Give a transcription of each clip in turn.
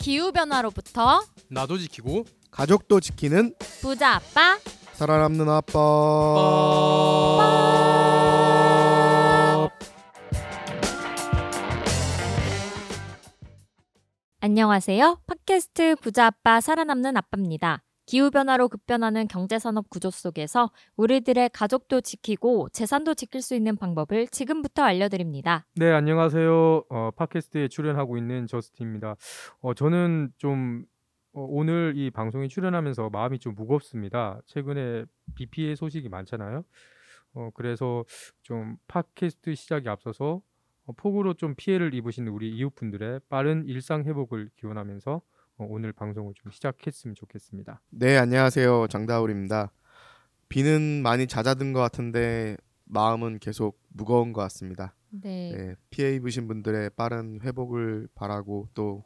기후 변화로부터 나도 지키고 가족도 지키는 부자 아빠 살아남는 아빠. 안녕하세요. 팟캐스트 부자 아빠 살아남는 아빠입니다. 기후 변화로 급변하는 경제 산업 구조 속에서 우리들의 가족도 지키고 재산도 지킬 수 있는 방법을 지금부터 알려드립니다. 네 안녕하세요. 어, 팟캐스트에 출연하고 있는 저스틴입니다. 어, 저는 좀 어, 오늘 이 방송에 출연하면서 마음이 좀 무겁습니다. 최근에 비 피해 소식이 많잖아요. 어, 그래서 좀 팟캐스트 시작에 앞서서 어, 폭우로 좀 피해를 입으신 우리 이웃분들의 빠른 일상 회복을 기원하면서 어, 오늘 방송을 좀 시작했으면 좋겠습니다 네, 안녕하세요. 장다울입니다. 비는 많이 잦아든 것 같은데 마음은 계속 무거운 것 같습니다. 네. 네, 피해 입으신 분들의 빠른 회복을 바라고 또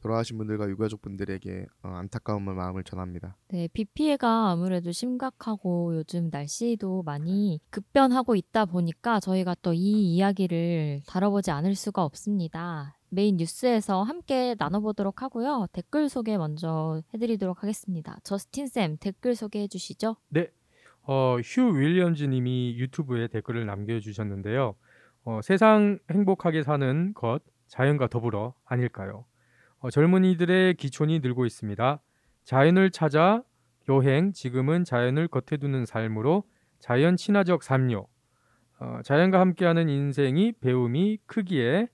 돌아가신 분들과 유가족 분들에게 어, 안타까운 마음을 전합니다. 네, 비 피해가 아무래도 심각하고 요즘 날씨도 많이 급변하고 있다 보니까 저희가 또 이 이야기를 다뤄보지 않을 수가 없습니다. 메인 뉴스에서 함께 나눠보도록 하고요. 댓글 소개 먼저 해드리도록 하겠습니다. 저스틴 쌤 댓글 소개해 주시죠. 어, 휴 윌리엄즈 님이 유튜브에 댓글을 남겨주셨는데요. 어, 세상 행복하게 사는 것, 자연과 더불어 아닐까요? 어, 젊은이들의 기촌이 늘고 있습니다. 자연을 찾아 여행, 지금은 자연을 겉에 두는 삶으로 자연 친화적 삶요. 어, 자연과 함께하는 인생이 배움이 크기에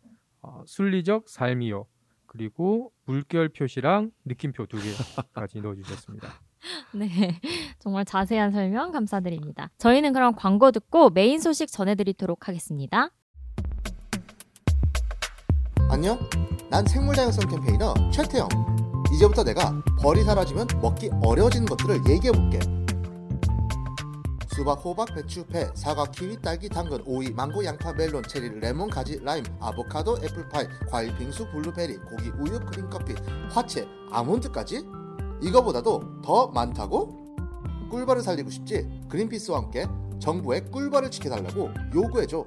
어, 순리적 삶이요. 그리고 물결 표시랑 느낌표 두 개까지 넣어주셨습니다. 네, 정말 자세한 설명 감사드립니다. 저희는 그럼 광고 듣고 메인 소식 전해드리도록 하겠습니다. 안녕? 난 생물다양성 campaigner 최태영. 이제부터 내가 벌이 사라지면 먹기 어려워지는 것들을 얘기해볼게. 수박, 호박, 배추, 배, 사과, 키위, 딸기, 당근, 오이, 망고, 양파, 멜론, 체리, 레몬, 가지, 라임, 아보카도, 애플파이, 과일, 빙수, 블루베리, 고기, 우유, 크림, 커피, 화채, 아몬드까지? 이거보다도 더 많다고? 꿀벌을 살리고 싶지? 그린피스와 함께 정부에 꿀벌을 지켜달라고 요구해줘.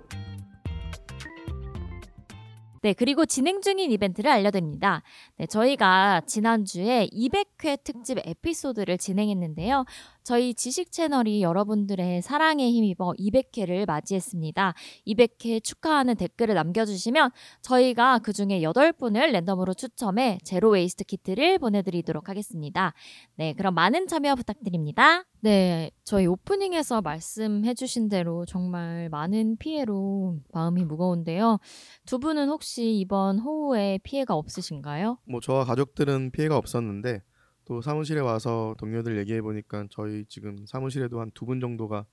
네, 그리고 진행 중인 이벤트를 알려드립니다. 네, 저희가 지난주에 200 회 특집 에피소드를 진행했는데요. 저희 지식 채널이 여러분들의 사랑에 힘입어 200회를 맞이했습니다. 200회 축하하는 댓글을 남겨주시면 저희가 그 중에 8분을 랜덤으로 추첨해 zero waste 키트를 보내드리도록 하겠습니다. 네, 그럼 많은 참여 부탁드립니다. 네, 저희 오프닝에서 말씀해주신 대로 정말 많은 피해로 마음이 무거운데요. 두 분은 혹시 이번 호우에 피해가 없으신가요? 뭐 저와 가족들은 피해가 없었는데 또 사무실에 와서 동료들 얘기해 보니까 저희 지금 사무실에도 한 두 분 정도가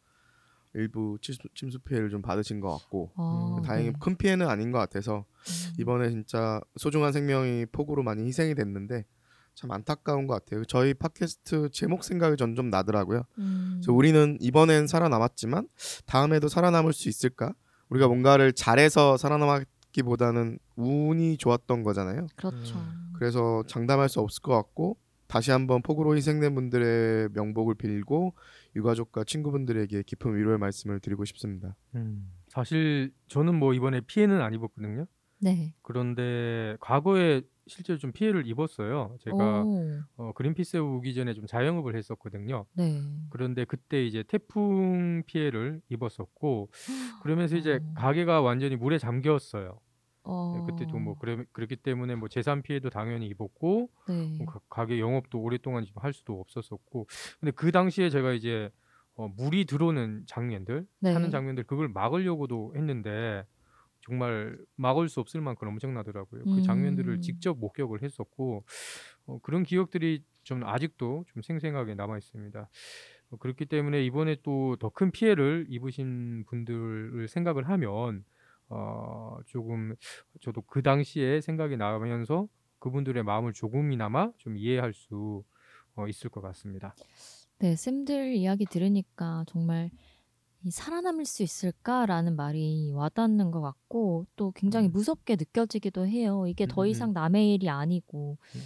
일부 침수, 침수 피해를 좀 받으신 것 같고 어, 다행히 네. 큰 피해는 아닌 것 같아서 음. 이번에 진짜 소중한 생명이 폭우로 많이 희생이 됐는데 참 안타까운 것 같아요. 저희 팟캐스트 제목 생각이 전좀 나더라고요. 음. 그래서 우리는 이번엔 살아남았지만 다음에도 살아남을 수 있을까? 우리가 뭔가를 잘해서 살아남았기보다는 운이 좋았던 거잖아요. 그렇죠. 그래서 장담할 수 없을 것 같고 다시 한번 폭우로 희생된 분들의 명복을 빌고 유가족과 친구분들에게 깊은 위로의 말씀을 드리고 싶습니다. 음, 사실 저는 뭐 이번에 피해는 안 입었거든요. 네. 그런데 과거에 실제로 좀 피해를 입었어요. 제가 오, 어, 그린피스에 오기 전에 좀 자영업을 했었거든요. 네. 그런데 그때 이제 태풍 피해를 입었었고 그러면서 이제 어. 가게가 완전히 물에 잠겼어요. 어, 네, 그때도 뭐 그래, 그렇기 때문에 뭐 재산 피해도 당연히 입었고 네. 뭐 가- 가게 영업도 오랫동안 지금 할 수도 없었었고 근데 그 당시에 제가 이제 어, 물이 들어오는 장면들 네. 하는 장면들 그걸 막으려고도 했는데 정말 막을 수 없을 만큼 엄청나더라고요. 그 장면들을 음. 직접 목격을 했었고 어, 그런 기억들이 좀 아직도 좀 생생하게 남아 있습니다. 어, 그렇기 때문에 이번에 또 더 큰 피해를 입으신 분들을 생각을 하면 어, 조금 저도 그 당시에 생각이 나면서 그분들의 마음을 조금이나마 좀 이해할 수 어, 있을 것 같습니다. 네, 쌤들 이야기 들으니까 정말 이 살아남을 수 있을까라는 말이 와닿는 것 같고 또 굉장히 음. 무섭게 느껴지기도 해요. 이게 더 음, 이상 남의 일이 아니고 음,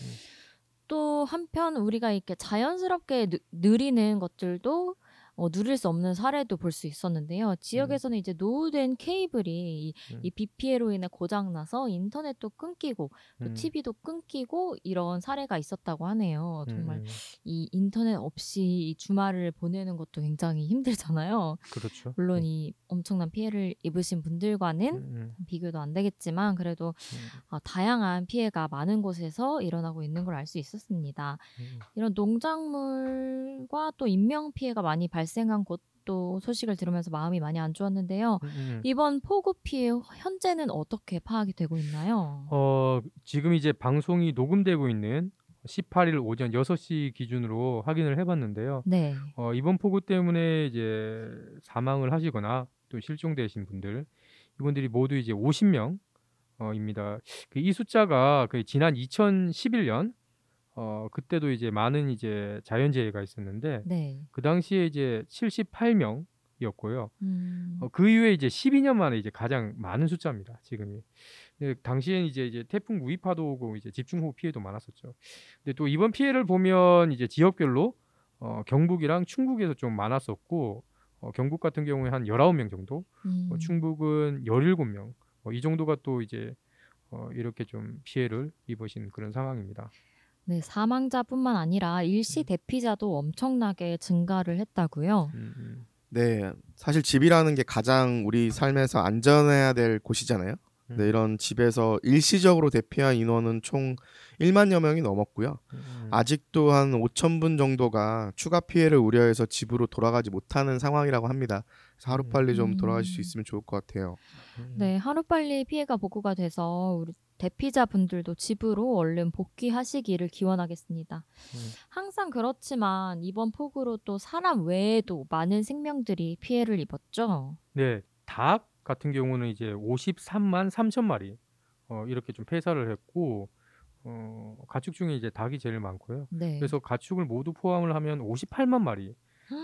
또 한편 우리가 이렇게 자연스럽게 느, 느리는 것들도 어, 누릴 수 없는 사례도 볼 수 있었는데요. 지역에서는 이제 노후된 케이블이 이, 음. 이비 피해로 인해 고장 나서 인터넷도 끊기고 또 음. TV도 끊기고 이런 사례가 있었다고 하네요. 정말 음, 음. 이 인터넷 없이 이 주말을 보내는 것도 굉장히 힘들잖아요. 그렇죠. 물론 이 엄청난 피해를 입으신 분들과는 음, 음, 비교도 안 되겠지만 그래도 음, 어, 다양한 피해가 많은 곳에서 일어나고 있는 걸 알 수 있었습니다. 음. 이런 농작물과 또 인명 피해가 많이 발생 한 곳도 소식을 들으면서 마음이 많이 안 좋았는데요. 음, 음. 이번 폭우 피해 현재는 어떻게 파악이 되고 있나요? 어, 지금 이제 방송이 녹음되고 있는 18일 오전 6시 기준으로 확인을 해봤는데요. 네. 어, 이번 폭우 때문에 이제 사망을 하시거나 또 실종되신 분들 이분들이 모두 이제 50명 어입니다. 그 이 숫자가 그 지난 2011년 어 그때도 이제 많은 이제 자연재해가 있었는데 네. 그 당시에 이제 78명 이었고요. 음, 어, 그 이후에 이제 12년 만에 이제 가장 많은 숫자입니다. 지금이. 근데 당시엔 이제 이제 태풍 우이파도 오고 이제 집중호우 피해도 많았었죠. 근데 또 이번 피해를 보면 이제 지역별로 어, 경북이랑 충북에서 좀 많았었고 어, 경북 같은 경우에 한 19명 정도, 음, 어, 충북은 17명. 어, 이 정도가 또 이제 어, 이렇게 좀 피해를 입으신 그런 상황입니다. 네, 사망자뿐만 아니라 일시 대피자도 엄청나게 증가를 했다고요. 음, 음. 네, 사실 집이라는 게 가장 우리 삶에서 안전해야 될 곳이잖아요. 네, 음. 이런 집에서 일시적으로 대피한 인원은 총 1만여 명이 넘었고요. 음, 아직도 한 5천 분 정도가 추가 피해를 우려해서 집으로 돌아가지 못하는 상황이라고 합니다. 그래서 하루빨리 좀 음. 돌아가실 수 있으면 좋을 것 같아요. 음. 네, 하루빨리 피해가 보고가 돼서 우리 대피자 분들도 집으로 얼른 복귀하시기를 기원하겠습니다. 음. 항상 그렇지만 이번 폭우로 또 사람 외에도 많은 생명들이 피해를 입었죠. 네, 닭 같은 경우는 이제 53만 3천 마리 어, 이렇게 좀 폐사를 했고 어, 가축 중에 이제 닭이 제일 많고요. 네. 그래서 가축을 모두 포함을 하면 58만 마리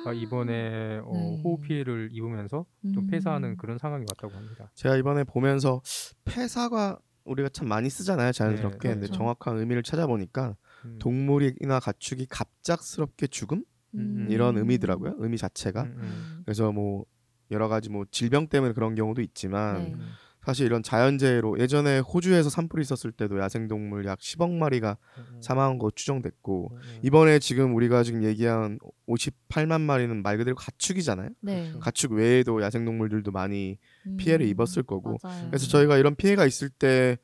가 이번에 어, 네. 호우 피해를 입으면서 좀 음. 폐사하는 그런 상황이 왔다고 합니다. 제가 이번에 보면서 폐사가 우리가 참 많이 쓰잖아요, 자연스럽게. 네, 근데 그렇죠. 정확한 의미를 찾아보니까 음, 동물이나 가축이 갑작스럽게 죽음 음. 이런 의미더라고요. 의미 자체가. 음, 음, 그래서 뭐 여러 가지 뭐 질병 때문에 그런 경우도 있지만 네. 음, 사실 이런 자연재해로 예전에 호주에서 산불이 있었을 때도 야생동물 약 10억 마리가 음, 사망한 거 추정됐고 음, 음. 이번에 지금 우리가 지금 얘기한 58만 마리는 말 그대로 가축이잖아요. 네. 가축 외에도 야생동물들도 많이 피해를 음, 입었을 거고 맞아요. 그래서 저희가 이런 피해가 있을 때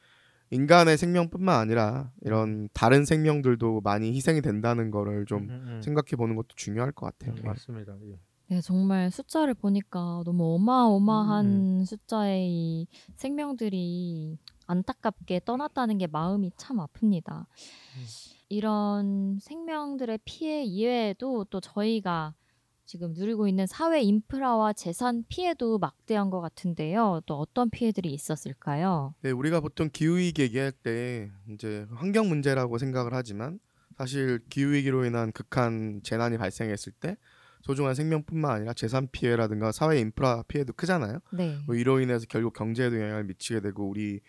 인간의 생명뿐만 아니라 이런 다른 생명들도 많이 희생이 된다는 거를 좀 음, 음, 음. 생각해 보는 것도 중요할 것 같아요. 음, 맞습니다. 예. 네, 정말 숫자를 보니까 너무 어마어마한 음, 숫자의 이 생명들이 안타깝게 떠났다는 게 마음이 참 아픕니다. 음. 이런 생명들의 피해 이외에도 또 저희가 지금 누리고 있는 사회 인프라와 재산 피해도 막대한 것 같은데요. 또 어떤 피해들이 있었을까요? 네, 우리가 보통 기후 위기 얘기할 때 이제 환경 문제라고 생각을 하지만 사실 기후 위기로 인한 극한 재난이 발생했을 때 소중한 생명뿐만 아니라 재산 피해라든가 사회 인프라 피해도 크잖아요. 네. 뭐 이로 인해서 결국 경제에도 영향을 미치게 되고 우리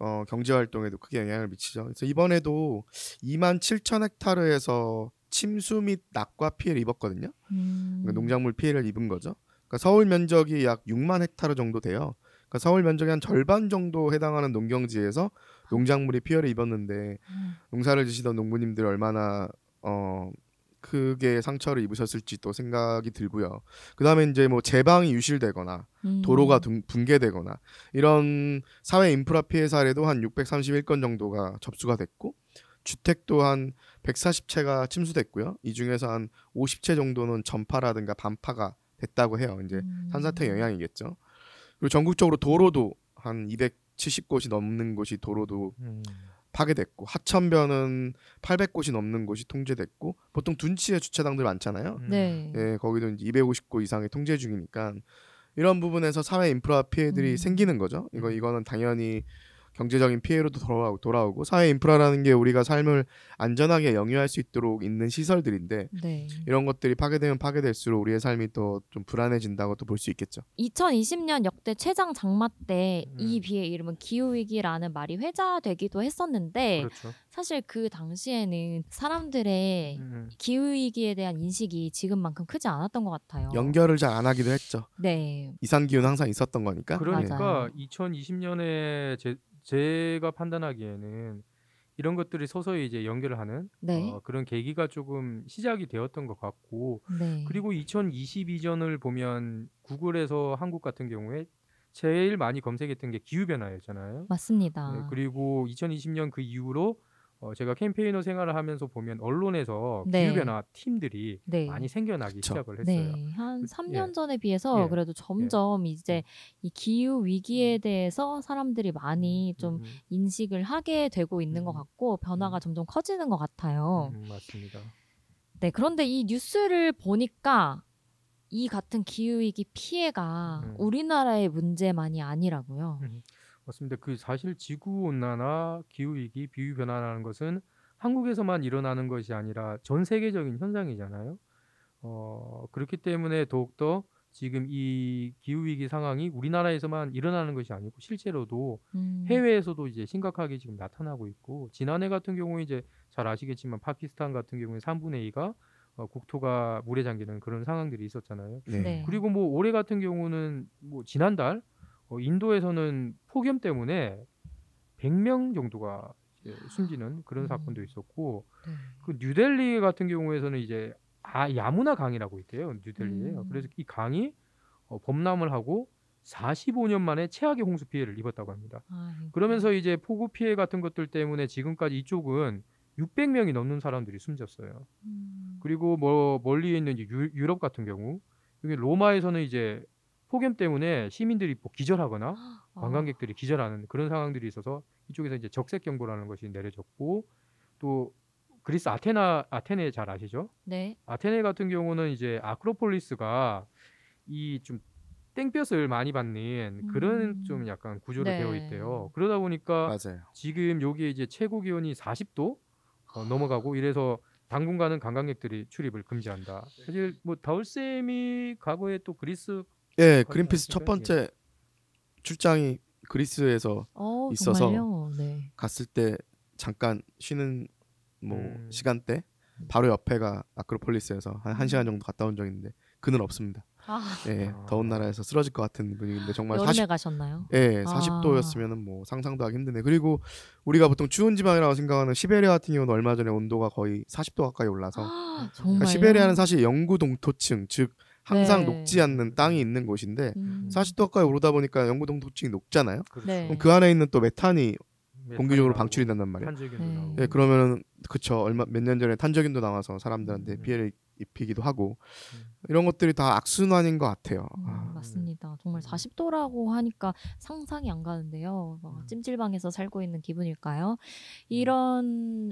어, 경제 활동에도 크게 영향을 미치죠. 그래서 이번에도 2만 7천 헥타르에서 침수 및 낙과 피해를 입었거든요. 음, 그러니까 농작물 피해를 입은 거죠. 그러니까 서울 면적이 약 6만 헥타르 정도 돼요. 그러니까 서울 면적의 한 절반 정도 해당하는 농경지에서 농작물이 피해를 입었는데 음, 농사를 지시던 농부님들이 얼마나 어 크게 상처를 입으셨을지 또 생각이 들고요. 그다음에 이제 뭐 제방이 유실되거나 음, 도로가 둥- 붕괴되거나 이런 사회 인프라 피해 사례도 한 631건 정도가 접수가 됐고 주택도 한 140채가 침수됐고요. 이 중에서 한 50채 정도는 전파라든가 반파가 됐다고 해요. 이제 음, 산사태 영향이겠죠. 그리고 전국적으로 도로도 한 270곳이 넘는 곳이 도로도 음, 파괴됐고 하천변은 800곳이 넘는 곳이 통제됐고 보통 둔치에 주차장들 많잖아요. 음. 네. 예, 거기도 이제 250곳 이상이 통제 중이니까 이런 부분에서 사회 인프라 피해들이 음. 생기는 거죠. 이거 음. 이거는 당연히 경제적인 피해로도 돌아오고, 돌아오고 사회 인프라라는 게 우리가 삶을 안전하게 영위할 수 있도록 있는 시설들인데 네. 이런 것들이 파괴되면 파괴될수록 우리의 삶이 또좀 불안해진다고 또 볼 수 있겠죠. 2020년 역대 최장 장마 때이 음. 비의 이름은 기후 위기라는 말이 회자되기도 했었는데 그렇죠. 사실 그 당시에는 사람들의 음, 기후 위기에 대한 인식이 지금만큼 크지 않았던 것 같아요. 연결을 잘 안 하기도 했죠. 네. 이상 기후는 항상 있었던 거니까. 그러니까 맞아요. 2020년에 제, 제가 판단하기에는 이런 것들이 서서히 이제 연결을 하는 네. 어, 그런 계기가 조금 시작이 되었던 것 같고 네. 그리고 2022년을 보면 구글에서 한국 같은 경우에 제일 많이 검색했던 게 기후 변화였잖아요. 맞습니다. 네, 그리고 2020년 그 이후로 어, 제가 캠페이너 생활을 하면서 보면 언론에서 네. 기후 변화 팀들이 네. 많이 생겨나기 그쵸. 시작을 했어요. 네, 한 그- 3년 예. 전에 비해서 예. 그래도 점점 이제 이 기후 위기에 대해서 사람들이 많이 좀 음, 인식을 하게 되고 있는 것 음. 같고 변화가 음. 점점 커지는 것 같아요. 음, 맞습니다. 네, 그런데 이 뉴스를 보니까 이 같은 기후 위기 피해가 음. 우리나라의 문제만이 아니라고요. 음, 맞습니다. 그 사실 지구 온난화, 기후 위기, 비유 변화라는 것은 한국에서만 일어나는 것이 아니라 전 세계적인 현상이잖아요. 어, 그렇기 때문에 더욱더 지금 이 기후 위기 상황이 우리나라에서만 일어나는 것이 아니고 실제로도 음. 해외에서도 이제 심각하게 지금 나타나고 있고 지난해 같은 경우에 이제 잘 아시겠지만 파키스탄 같은 경우에 3분의 2가 어, 국토가 물에 잠기는 그런 상황들이 있었잖아요. 네. 네. 그리고 뭐 올해 같은 경우는 뭐 지난달 어, 인도에서는 폭염 때문에 100명 정도가 이제 숨지는 그런 음. 사건도 있었고 네. 그 뉴델리 같은 경우에서는 이제 아 야무나 강이라고 있대요 뉴델리에 음. 그래서 이 강이 어, 범람을 하고 45년 만에 최악의 홍수 피해를 입었다고 합니다. 아이고. 그러면서 이제 폭우 피해 같은 것들 때문에 지금까지 이쪽은 600명이 넘는 사람들이 숨졌어요. 음. 그리고 뭐 멀리 있는 유, 유럽 같은 경우 여기 로마에서는 이제 폭염 때문에 시민들이 뭐 기절하거나 어. 관광객들이 기절하는 그런 상황들이 있어서 이쪽에서 이제 적색 경보라는 것이 내려졌고 또 그리스 아테나 아테네 잘 아시죠? 네. 아테네 같은 경우는 이제 아크로폴리스가 이 좀 땡볕을 많이 받는 그런 음. 좀 약간 구조로 네. 되어 있대요. 그러다 보니까 맞아요. 지금 여기에 이제 최고 기온이 40도 어, 넘어가고 이래서 당분간은 관광객들이 출입을 금지한다. 사실 뭐 다울 쌤이 과거에 또 그리스 예, 그린피스 첫 아시죠? 번째 출장이 그리스에서 어, 있어서 정말요? 네. 갔을 때 잠깐 쉬는 뭐 음. 시간대 바로 옆에가 아크로폴리스에서 한 1시간 정도 갔다 온 적이 있는데 그는 없습니다. 아, 예, 아. 더운 나라에서 쓰러질 것 같은 분위기인데 정말 여름에 40 가셨나요? 예, 아. 40도였으면 은 뭐 상상도 하기 힘드네. 그리고 우리가 보통 추운 지방이라고 생각하는 시베리아 같은 경우는 얼마 전에 온도가 거의 40도 가까이 올라서 아? 그러니까 시베리아는 사실 영구 동토층 즉 항상 네. 녹지 않는 땅이 있는 곳인데 음. 40도 가까이 오르다 보니까 영구 동 토층이 녹잖아요. 그렇죠. 네. 그럼 그 안에 있는 또 메탄이 공기적으로 방출이 된단 말이에요. 탄저균도 네. 나오고. 예, 그러면은 그쵸 얼마 몇 년 전에 탄저균도 나와서 사람들한테 음. 피해를 입히기도 하고 음. 이런 것들이 다 악순환인 것 같아요. 음, 아, 맞습니다. 정말 음. 40도라고 하니까 상상이 안 가는데요. 막 음. 찜질방에서 살고 있는 기분일까요? 이런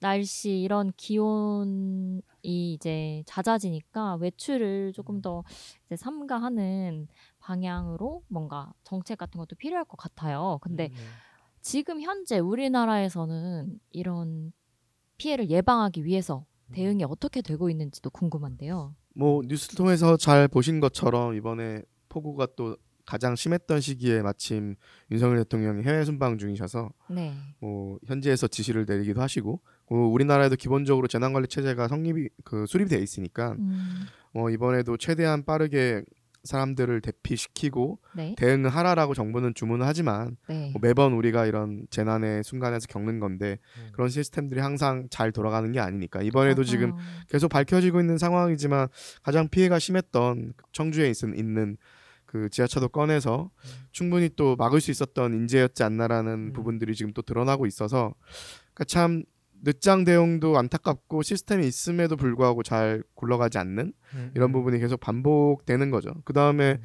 날씨, 이런 기온이 이제 잦아지니까 외출을 조금 음. 더 이제 삼가하는 방향으로 뭔가 정책 같은 것도 필요할 것 같아요. 근데 음, 네. 지금 현재 우리나라에서는 이런 피해를 예방하기 위해서 음. 대응이 어떻게 되고 있는지도 궁금한데요. 뭐 뉴스 통해서 잘 보신 것처럼 이번에 폭우가 또 가장 심했던 시기에 마침 윤석열 대통령이 해외 순방 중이셔서 네. 뭐 현지에서 지시를 내리기도 하시고 어, 우리나라에도 기본적으로 재난관리 체제가 성립이 그 수립이 돼 있으니까 음, 어, 이번에도 최대한 빠르게 사람들을 대피시키고 네. 대응을 하라라고 정부는 주문을 하지만 네. 뭐 매번 우리가 이런 재난의 순간에서 겪는 건데 음. 그런 시스템들이 항상 잘 돌아가는 게 아니니까 이번에도 지금 맞아요. 계속 밝혀지고 있는 상황이지만 가장 피해가 심했던 청주에 있, 있는 그 지하차도 꺼내서 충분히 또 막을 수 있었던 인재였지 않나라는 음. 부분들이 지금 또 드러나고 있어서 그러니까 참 늦장 대응도 안타깝고 시스템이 있음에도 불구하고 잘 굴러가지 않는 음, 이런 음. 부분이 계속 반복되는 거죠. 그 다음에 음.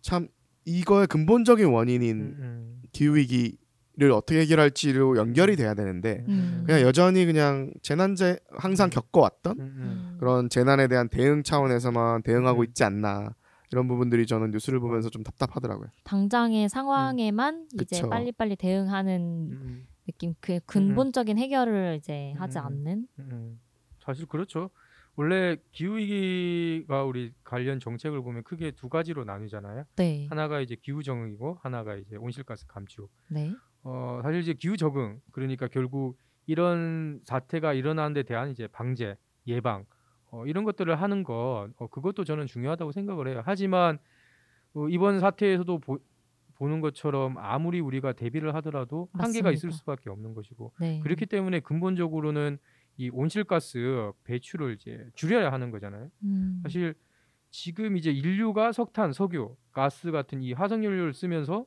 참 이거의 근본적인 원인인 음, 음. 기후 위기를 어떻게 해결할지로 연결이 돼야 되는데 음. 그냥 여전히 그냥 재난제 항상 겪어왔던. 그런 재난에 대한 대응 차원에서만 대응하고 음. 있지 않나 이런 부분들이 저는 뉴스를 보면서 좀 답답하더라고요. 당장의 상황에만 이제 그쵸. 빨리빨리 대응하는 음, 느낌, 그 근본적인 해결을 이제 하지 음. 않는. 음, 사실 그렇죠. 원래 기후 위기가 우리 관련 정책을 보면 크게 두 가지로 나뉘잖아요. 네, 하나가 이제 기후 적응이고 하나가 이제 온실가스 감축. 네, 어, 사실 이제 기후 적응 그러니까 결국 이런 사태가 일어나는 데 대한 이제 방제, 예방 어, 이런 것들을 하는 것 어, 그것도 저는 중요하다고 생각을 해요. 하지만 어, 이번 사태에서도 보, 보는 것처럼 아무리 우리가 대비를 하더라도 한계가 있을 맞습니다. 수밖에 없는 것이고 네. 그렇기 때문에 근본적으로는 이 온실가스 배출을 이제 줄여야 하는 거잖아요. 음, 사실 지금 이제 인류가 석탄, 석유, 가스 같은 이 화석 연료를 쓰면서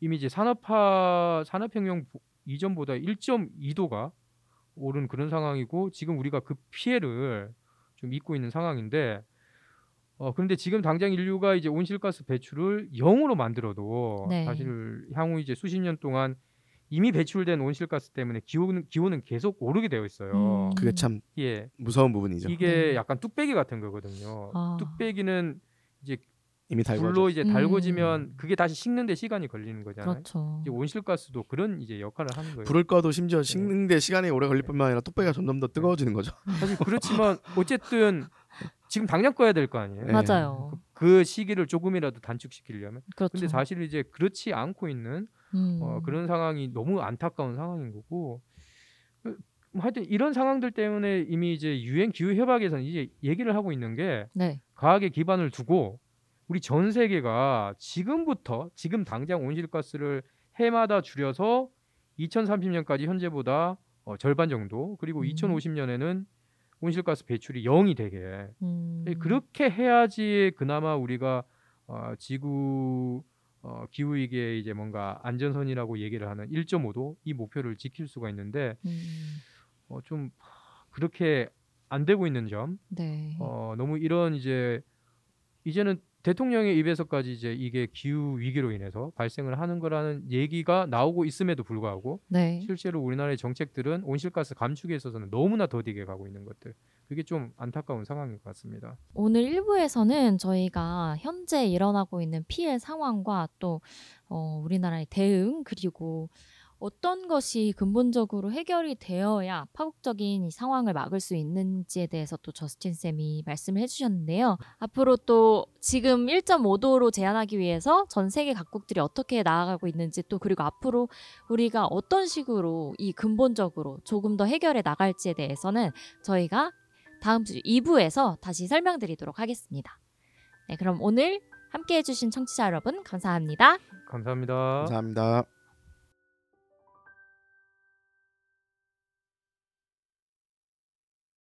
이미 이제 산업화 산업혁명 보- 이전보다 1.2도가 오른 그런 상황이고 지금 우리가 그 피해를 좀 입고 있는 상황인데 어 그런데 지금 당장 인류가 이제 온실가스 배출을 0으로 만들어도 네. 사실 향후 이제 수십 년 동안 이미 배출된 온실가스 때문에 기온은 기온은 계속 오르게 되어 있어요. 음. 그게 참 예. 무서운 부분이죠. 이게 네. 약간 뚝배기 같은 거거든요. 아. 뚝배기는 이제 이미. 불로 이제 음. 달궈지면 그게 다시 식는데 시간이 걸리는 거잖아요. 그렇죠. 이제 온실가스도 그런 이제 역할을 하는 거예요. 불을 꺼도 네. 심지어 식는데 시간이 오래 걸릴 뿐만 아니라 뚝배기가 점점 더 뜨거워지는 거죠. 사실 그렇지만 어쨌든 지금 당장 꺼야 될 거 아니에요. 네. 맞아요. 그 시기를 조금이라도 단축시키려면. 그렇죠. 근데 사실 이제 그렇지 않고 있는 음. 어, 그런 상황이 너무 안타까운 상황인 거고. 그, 뭐 하여튼 이런 상황들 때문에 이미 이제 유엔 기후 협약에서는 이제 얘기를 하고 있는 게 네, 과학에 기반을 두고 우리 전 세계가 지금부터 지금 당장 온실가스를 해마다 줄여서 2030년까지 현재보다 어, 절반 정도 그리고 음. 2050년에는 온실가스 배출이 0이 되게 음. 네, 그렇게 해야지 그나마 우리가 어, 지구 어, 기후 위기에 이제 뭔가 안전선이라고 얘기를 하는 1.5도 이 목표를 지킬 수가 있는데 음. 어, 좀 그렇게 안 되고 있는 점 네. 어, 너무 이런 이제 이제는 대통령의 입에서까지 이제 이게 기후 위기로 인해서 발생을 하는 거라는 얘기가 나오고 있음에도 불구하고 네. 실제로 우리나라의 정책들은 온실가스 감축에 있어서는 너무나 더디게 가고 있는 것들 그게 좀 안타까운 상황인 것 같습니다. 오늘 1부에서는 저희가 현재 일어나고 있는 피해 상황과 또 어, 우리나라의 대응 그리고 어떤 것이 근본적으로 해결이 되어야 파국적인 이 상황을 막을 수 있는지에 대해서 또 저스틴 쌤이 말씀을 해주셨는데요. 앞으로 또 지금 1.5도로 제한하기 위해서 전 세계 각국들이 어떻게 나아가고 있는지 또 그리고 앞으로 우리가 어떤 식으로 이 근본적으로 조금 더 해결해 나갈지에 대해서는 저희가 다음 주 2부에서 다시 설명드리도록 하겠습니다. 네, 그럼 오늘 함께 해주신 청취자 여러분 감사합니다. 감사합니다. 감사합니다.